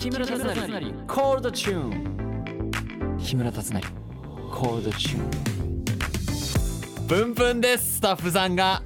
木村達成。コールドチューン木村達成。コールドチューンプンプンです。スタッフさんが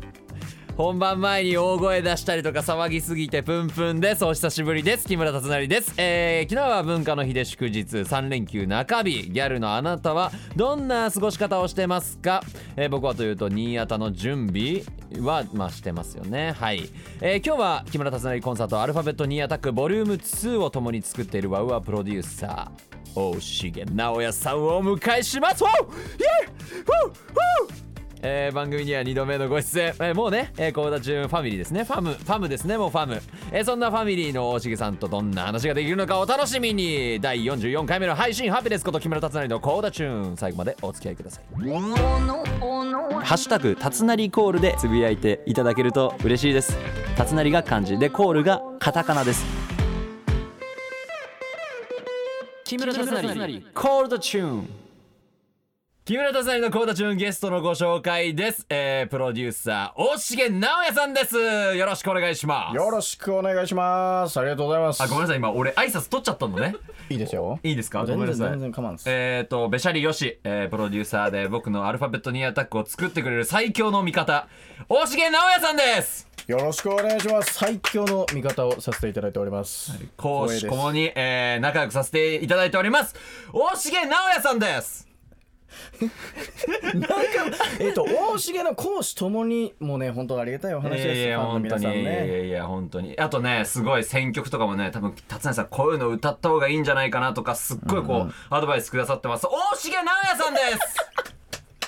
本番前に大声出したりとか騒ぎすぎてプンプンです。お久しぶりです。木村達成です、えー、昨日は文化の日で祝日。3連休中日。ギャルのあなたはどんな過ごし方をしてますか、えー僕はというと新潟の準備はまあしてますよね。はい、えー今日は木村達成コンサート Alphabet Knee Attack ボリューム2を共に作っている WOWOWプロデューサー大重直弥さんをお迎えします。わおイエーフーフーえー番組には2度目のご出演、えーもうね、えー、コーダチューンファミリーですね。ファムファムですねもうファム、えーそんなファミリーの大重さんとどんな話ができるのかお楽しみに。第44回目の配信ハピネスこと木村達成のコーダチューン最後までお付き合いください。ハッシュタグたつなりコールでつぶやいていただけると嬉しいです。たつなりが漢字でコールがカタカナです。木村達成。コールドチューン木村達成のコーダチューンゲストのご紹介です、えー、プロデューサー大重直哉さんですよろしくお願いしますよろしくお願いします。ありがとうございます。あごめんなさい今俺挨拶取っちゃったのね いいですよ。いいですか？ごめんなさい全然全然構わんです。えーとべしゃりよし、えー、プロデューサーで僕のアルファベットニーアタックを作ってくれる最強の味方大重直哉さんですよろしくお願いします。最強の味方をさせていただいております。講師光栄ですともに、えー、仲良くさせていただいております大重直哉さんです えっと大重の講師ともにもうね本当ありがたいお話です。いやいや本当にね。やいや本当にあとねすごい選曲とかもね多分達成さんこういうの歌った方がいいんじゃないかなとかすっごいこう、アドバイスくださってます大重直哉さんです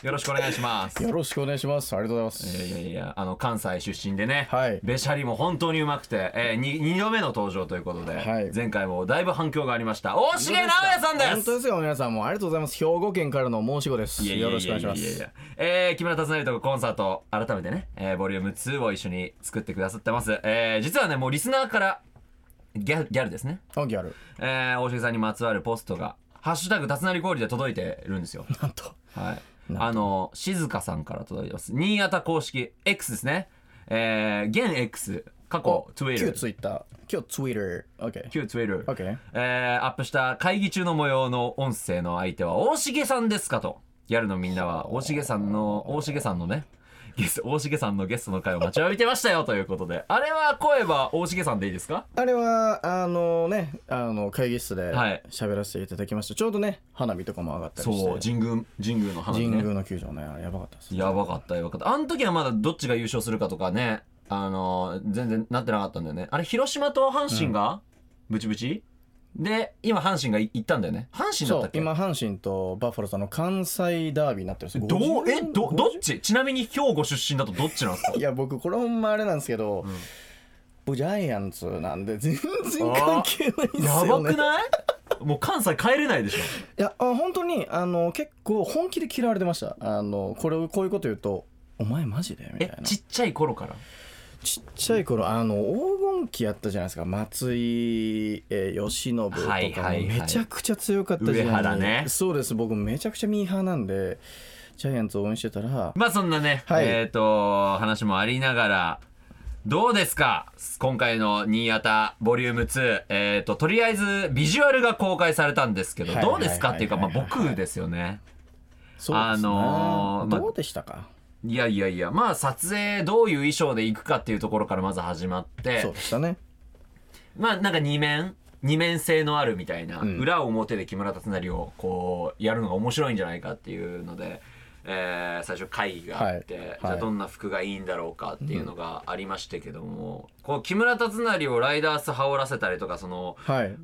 よろしくお願いしますよろしくお願いします。ありがとうございます。いやいやいやあの関西出身でね、はいべしゃりも本当にうまくて、えー、に2度目の登場ということで、はい前回もだいぶ反響がありました大重直哉さんです本当ですよ皆さんもうありがとうございます。兵庫県からの申し子です。いやいやよろしくお願いしまいやいす。やえー木村達成とコンサート改めてね、えーボリューム2を一緒に作ってくださってます、えー実はねもうリスナーからギャギャルですね、あギャル。えー大重さんにまつわるポストが「ハッシュタグたつなり氷」で届いてるんですよなんと。はいあの静香さんから届いてます新潟公式 X ですねえー、現 X 過去旧 Twitter ツイッター。今日ツイッター。オッケー。旧 Twitter オッケー。えーアップした会議中の模様の音声の相手は大重さんですかとギャルのみんなは大重さんの大重さんのねゲスト大重さんのゲストの回を待ちわびてましたよということで。あれは声は大重さんでいいですか？あれはあのねあの会議室ではい。喋らせていただきました、ちょうどね花火とかも上がったりして。そう神宮神宮の花火ね。神宮の球場ねあれやばかったですやばかったやばかった。あの時はまだどっちが優勝するかとかねあの全然なってなかったんだよね。あれ広島と阪神がブチブチ、で今阪神がい行ったんだよね。阪神だったっけ？今阪神とバファローズの関西ダービーになってるんですよ。どう？え50どどっ50ち？ちなみに兵庫出身だとどっちなんですか？いや僕これほんまあれなんですけど、僕ジャイアンツなんで全然関係ないんですやよね。ばくない？もう関西帰れないでしょ。いやあ本当にあの結構本気で嫌われてました。あのこれこういうこと言うと「お前マジで?」みたいな。えちっちゃい頃から？ちっちゃい頃あの黄金期やったじゃないですか。松井、えー、慶喜とかめちゃくちゃ強かった時代に上原ね。そうです。僕めちゃくちゃミーハーなんでジャイアンツ応援してたらまあそんなね、はい。えっ、と話もありながらどうですか？今回の新潟ボリューム2えっ、ととりあえずビジュアルが公開されたんですけどはいどうですか？っていうかまあはいはいはいはい僕ですよね。そうですね、あのーまあどうでしたか、いやいやいやまあ撮影どういう衣装で行くかっていうところからまず始まって。そうでしたね。まあなんか二面二面性のあるみたいな、うん。裏表で木村達成をこうやるのが面白いんじゃないかっていうので、えー最初会議があって、はい。じゃあどんな服がいいんだろうかっていうのがありましたけども、こう木村達成をライダース羽織らせたりとかそのはい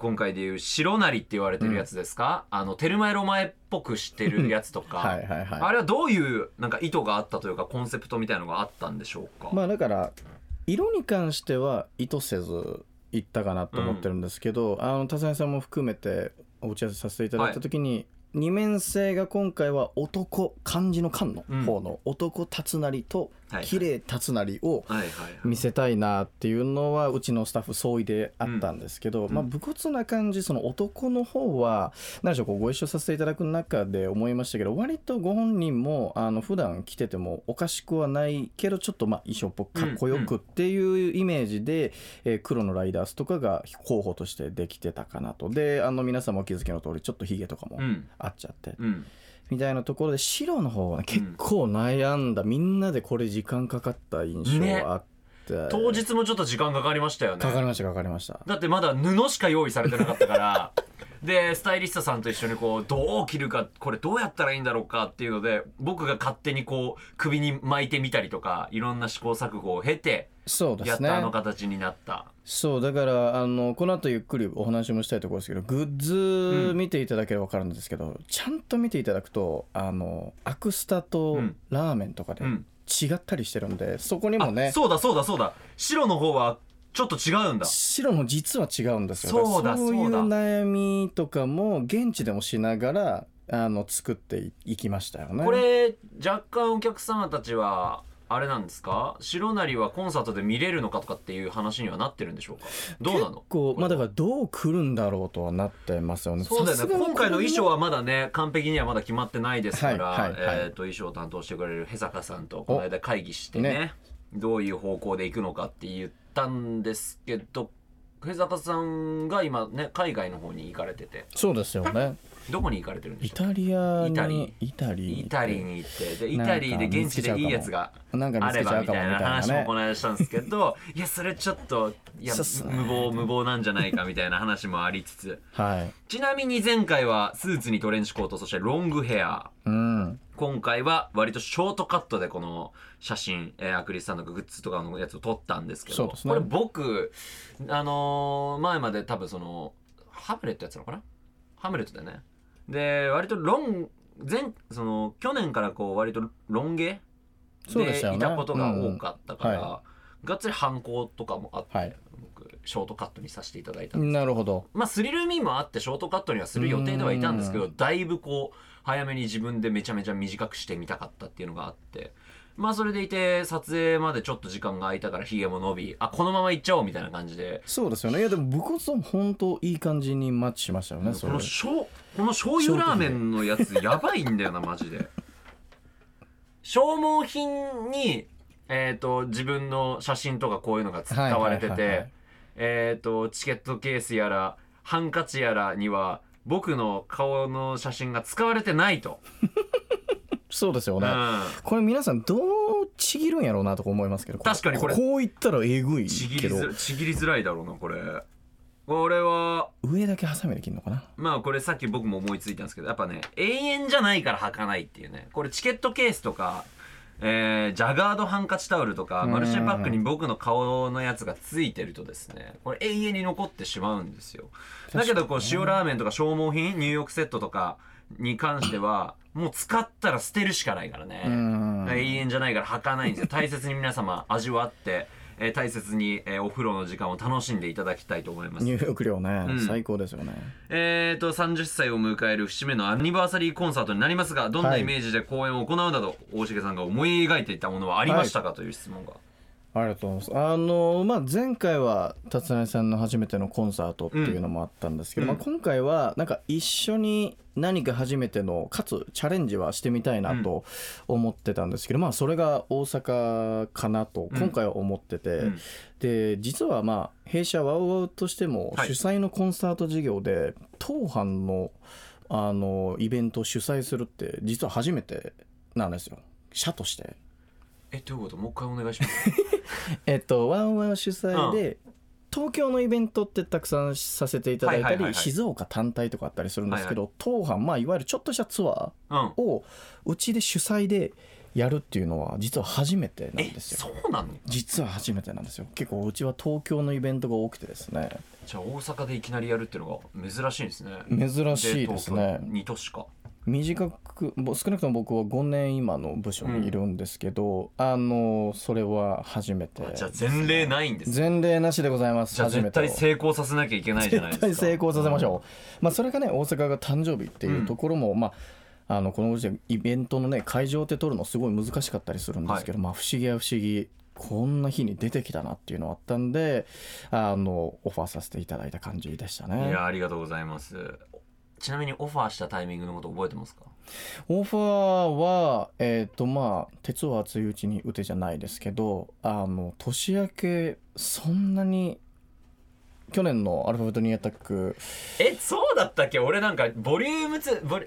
今回でいう白なりって言われてるやつですか、あのテルマエロマエっぽくしてるやつとか。はいはいはい。あれはどういうなんか意図があったというかコンセプトみたいなのがあったんでしょうか、まあだから色に関しては意図せずいったかなと思ってるんですけど、あの田添さんも含めてお打ち合わせさせていただいた時に、二面性が今回は男漢字の漢の方の男辰成とはい綺麗辰成をはいはいはい。見せたいなっていうのはうちのスタッフ総意であったんですけど、ん。まあ武骨な感じその男の方は何でしょうこうご一緒させていただく中で思いましたけど割とご本人もあの普段着ててもおかしくはないけどちょっとまあ衣装っぽくかっこよくっていうイメージで、えー黒のライダースとかが候補としてできてたかなと。であの皆さんもお気づきの通りちょっとヒゲとかもうん。あっちゃって、うんみたいなところで白の方はね結構悩んだ、みんなでこれ時間かかった印象あって、当日もちょっと時間かかりましたよね。かかりましたかかりました。だってまだ布しか用意されてなかったから でスタイリストさんと一緒にこうどう着るかこれどうやったらいいんだろうかっていうので僕が勝手にこう首に巻いてみたりとかいろんな試行錯誤を経てそうですね。やったあの形になった、そうだからあのこの後ゆっくりお話もしたいところですけどグッズ見ていただければ分かるんですけど、ちゃんと見ていただくとあのアクスタとうん。ラーメンとかでうん。違ったりしてるんで、そこにもあねそうだそうだそうだ。白の方はちょっと違うんだ。白も実は違うんですよ。そうだそういう悩みとかも現地でもしながらあの作っていきましたよね。これ若干お客様たちはあれなんですか？白なりはコンサートで見れるのかとかっていう話にはなってるんでしょうか？どうなの？結構まあだからどう来るんだろうとはなってますよね。そうだよね。今回の衣装はまだね完璧にはまだ決まってないですから、はいはいはい。えー、と衣装を担当してくれるへ坂さんとこの間会議してね。ねどういう方向で行くのかって言ったんですけどへ坂さんが今ね海外の方に行かれてて。そうですよね。どこに行かれてるんでイしょう？タリアイタリにイタリー。イタリに行って。でイタリで現地でいいやつがなんか見あれつけちゃうかもばみたいなみたいなね話もこの間したんですけど いやそれちょっといやそうっすね。無謀無謀なんじゃないかみたいな話もありつつ。はい。ちなみに前回はスーツにトレンチコートそしてロングヘア。うん今回は割とショートカットでこの写真、えーアクリルスタンドグッズとかのやつを撮ったんですけどね。これ僕あのー前まで多分そのハムレットやってたのかな？ハムレットだよね。で割とロン前その去年からこう割とロン毛でい。たことが多かったから、うんはがっつり反抗とかもあって、はい。僕ショートカットにさせていただいたんです。なるほど。まあスリルミーもあってショートカットにはする予定ではいたんですけどだいぶこう早めに自分でめちゃめちゃ短くしてみたかったっていうのがあって。まあそれでいて撮影までちょっと時間が空いたからヒゲも伸びあこのままいっちゃおうみたいな感じで。そうですよね。いやでも武骨も本当いい感じにマッチしましたよねそれ。このしょうこの醤油ラーメンのやつやばいんだよなマジで。消耗品にえっ、と自分の写真とかこういうのが使われてはいはいはいはいてえっとチケットケースやらハンカチやらには僕の顔の写真が使われてないと、そうですよね、うん。これ皆さんどうちぎるんやろうなとか思いますけど確かにこれこういったらえぐいちぎりづらいだろうなこれ。これは上だけハサミで切るのかな。まあこれさっき僕も思いついたんですけどやっぱね永遠じゃないから履かないっていうね。これチケットケースとか、えージャガードハンカチタオルとかうん。マルシェパックに僕の顔のやつがついてるとですねこれ永遠に残ってしまうんですよ。だけどこう塩ラーメンとか消耗品入浴セットとかに関してはもう使ったら捨てるしかないからね。うん。永遠じゃないから履かないんですよ。大切に皆様味わって、えー大切に、えーお風呂の時間を楽しんでいただきたいと思います。入浴料ね、うん。最高ですよね。えーと30歳を迎える節目のアニバーサリーコンサートになりますがどんなイメージで公演を行うなど、大重さんが思い描いていたものはありましたか、という質問がありがとうございます。あのまあ前回は達成さんの初めてのコンサートっていうのもあったんですけど、うん。まあ、今回はなんか一緒に何か初めてのかつチャレンジはしてみたいなと思ってたんですけど、まあそれが大阪かなとうん。今回は思ってて、うん。で実はまあ弊社ワウワウとしてもはい。主催のコンサート事業で当班のあのイベントを主催するって実は初めてなんですよ。社として。えどういうこと？もう一回お願いします。えっと、ワンワン主催で、東京のイベントってたくさんさせていただいたり、静岡単体とかあったりするんですけど、当班、まあ、いわゆるちょっとしたツアうんーをうちで主催でやるっていうのは実は初めてなんえですよ。そうなの実は初めてなんですよ。結構うちは東京のイベントが多くてですね。じゃあ大阪でいきなりやるっていうのが珍しいんですね。珍しいですね。東京2都市か短くぼ少なくとも僕は5年今の部署にいるんですけど、あのそれは初めて。じゃあ前例ないんですね。前例なしでございますじゃあ絶対成功させなきゃいけないじゃないですか。絶対成功させましょう、まあ、それがね大阪が誕生日っていうところも、まああのこのご時世イベントのね会場って取るのすごい難しかったりするんですけど、まあ不思議は不思議こんな日に出てきたなっていうのがあったんであのオファーさせていただいた感じでしたいねやありがとうございますちなみにオファーしたタイミングのこと覚えてますか？オファーはえっ、とまあ鉄を熱いうちに打てじゃないですけどあの年明けそんなに去年のアルファベットニーアタック。えそうだったっけ？俺なんかボリューム2ボリ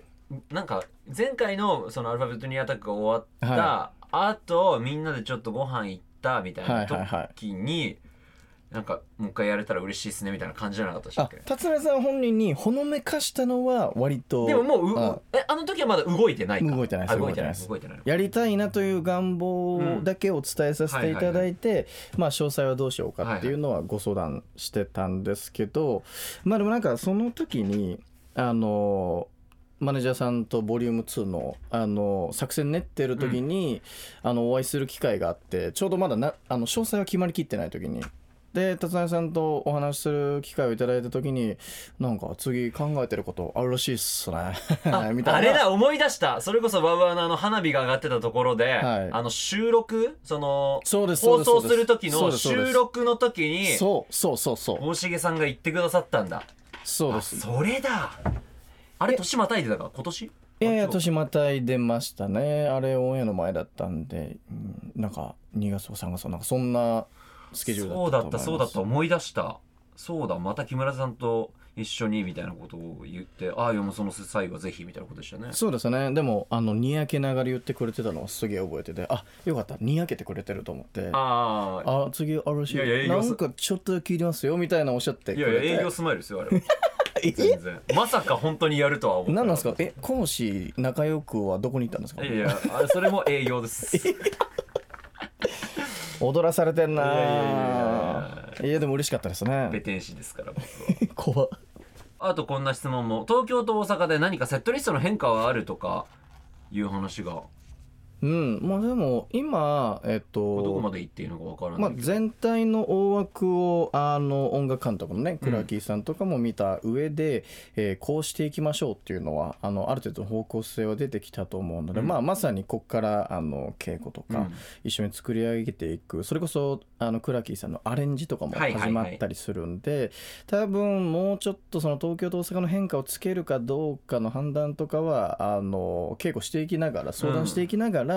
なんか前回のそのアルファベットニーアタックが終わった、はあとみんなでちょっとご飯行ったみたいなはいはいはい。時に、なんかもう一回やれたら嬉しいですねみたいな感じじゃなかったでしたっあけ辰巳さん本人にほのめかしたのは割とでももううあえあの時はまだ動いてないか？動いてないですあ動いてないです。動いてないやりたいなという願望だけお伝えさせていただいてまあ詳細はどうしようかっていうのはご相談してたんですけどまあでもなんかその時にあのマネージャーさんとボリューム2のあの作戦練ってる時に、あのお会いする機会があってちょうどまだなあの詳細は決まりきってない時にで達成さんとお話しする機会をいただいた時になんか次考えてることあるらしいっすね。みたいな。あれだ思い出した。それこそワウワウのあの花火が上がってたところで、はい。あの収録？そのそうですそう放送ですする時の収録の時にそうそうそうそう。大重さんが言ってくださったんだ。そうです。あそれだ。あれ年またいでたか？今年？いやいや年またいでましたね。あれオンエアの前だったんで、うんなんか2月とか3月とかなんかそんなスケジュールそうだっただったそうだった思い出した。そうだまた木村さんと一緒にみたいなことを言ってああいやもうその際はぜひみたいなことでしたね。そうですね。でもあのにやけながら言ってくれてたのはすげえ覚えててあよかったにやけてくれてると思って。あああ次あるらしいいやいやなんかちょっと聞いてますよみたいなおっしゃって。くいやいや営業スマイルですよあれは。え？全然。まさか本当にやるとは思って何なんですか？かえ講師仲良くはどこに行ったんですか？いやいやあそれも営業です 踊らされてんな。いやでも嬉しかったですね。ペテン師ですから僕は。怖っ。あとこんな質問も。東京と大阪で何かセットリストの変化はあるとかいう話がうん。まあでも今えっとどこまで行っていいのかわからまあない、けど、全体の大枠をあの音楽監督のねクラーキーさんとかも見た上で、えーこうしていきましょうっていうのはあのある程度の方向性は出てきたと思うので、うん。まあ、まさにここからあの稽古とか、うん。一緒に作り上げていく。それこそあのクラーキーさんのアレンジとかもはいはいはい。始まったりするんで、多分もうちょっとその東京と大阪の変化をつけるかどうかの判断とかはあの稽古していきながら相談していきながら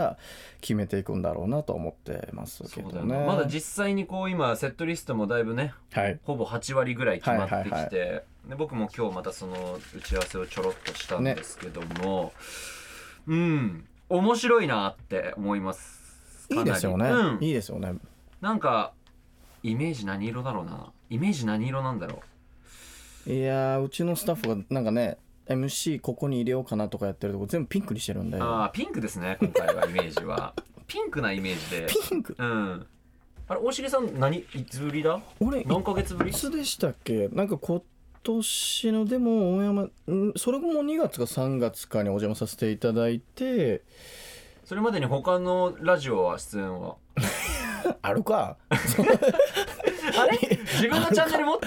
決めていくんだろうなと思ってますけどね。ねまだ実際にこう今セットリストもだいぶねはい。ほぼ8割ぐらい決まってきて、はいはいで僕も今日またその打ち合わせをちょろっとしたんですけども、うん面白いなって思います。いいですよね、うん。いいですよね。なんかイメージ何色だろうな。イメージ何色なんだろいやーうちのスタッフがなんかね MC ここに入れようかなとかやってるとこ全部ピンクにしてるんでうああピンクですね今回はイメージは。ピンクなイメージで。ピンク。うん。あれ大重さん何いつぶりだ？俺い何ヶ月ぶり？つでしたっけ？なんか今年のでも大山ん？それも2月か3月かにお邪魔させていただいて。それまでに他のラジオは出演は？あるか あれ？自分のチャンネルも？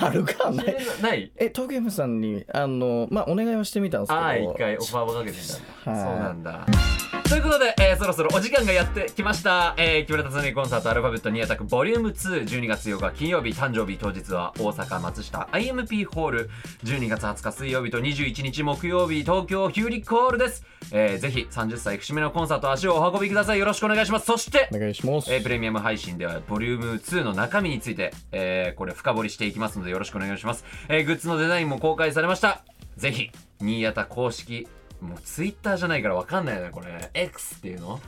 あるかな。いない？え東京 M さんにあのまあお願いはしてみたんですけど。ああ一回オファーをかけてみたんだ、はい。そうなんだということで、えーそろそろお時間がやってきました、えー、木村達成コンサートアルファベットニアタックボリューム212月8日金曜日誕生日当日は大阪松下 IMP ホール12月20日水曜日と21日木曜日東京ヒューリックホールです、えーぜひ30歳節目のコンサート足をお運びください。よろしくお願いします。そしてお願いします、えープレミアム配信ではボリューム2の中身について、えーこれ深掘りしていきますのでよろしくお願いします、えーグッズのデザインも公開されました。ぜひ新潟公式もうツイッターじゃないからわかんないよねこれ。X っていうの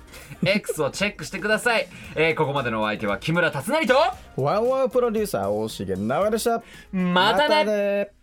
？X をチェックしてください、えーここまでのお相手は木村達成とワンワンプロデューサー大重直でした。またね。ね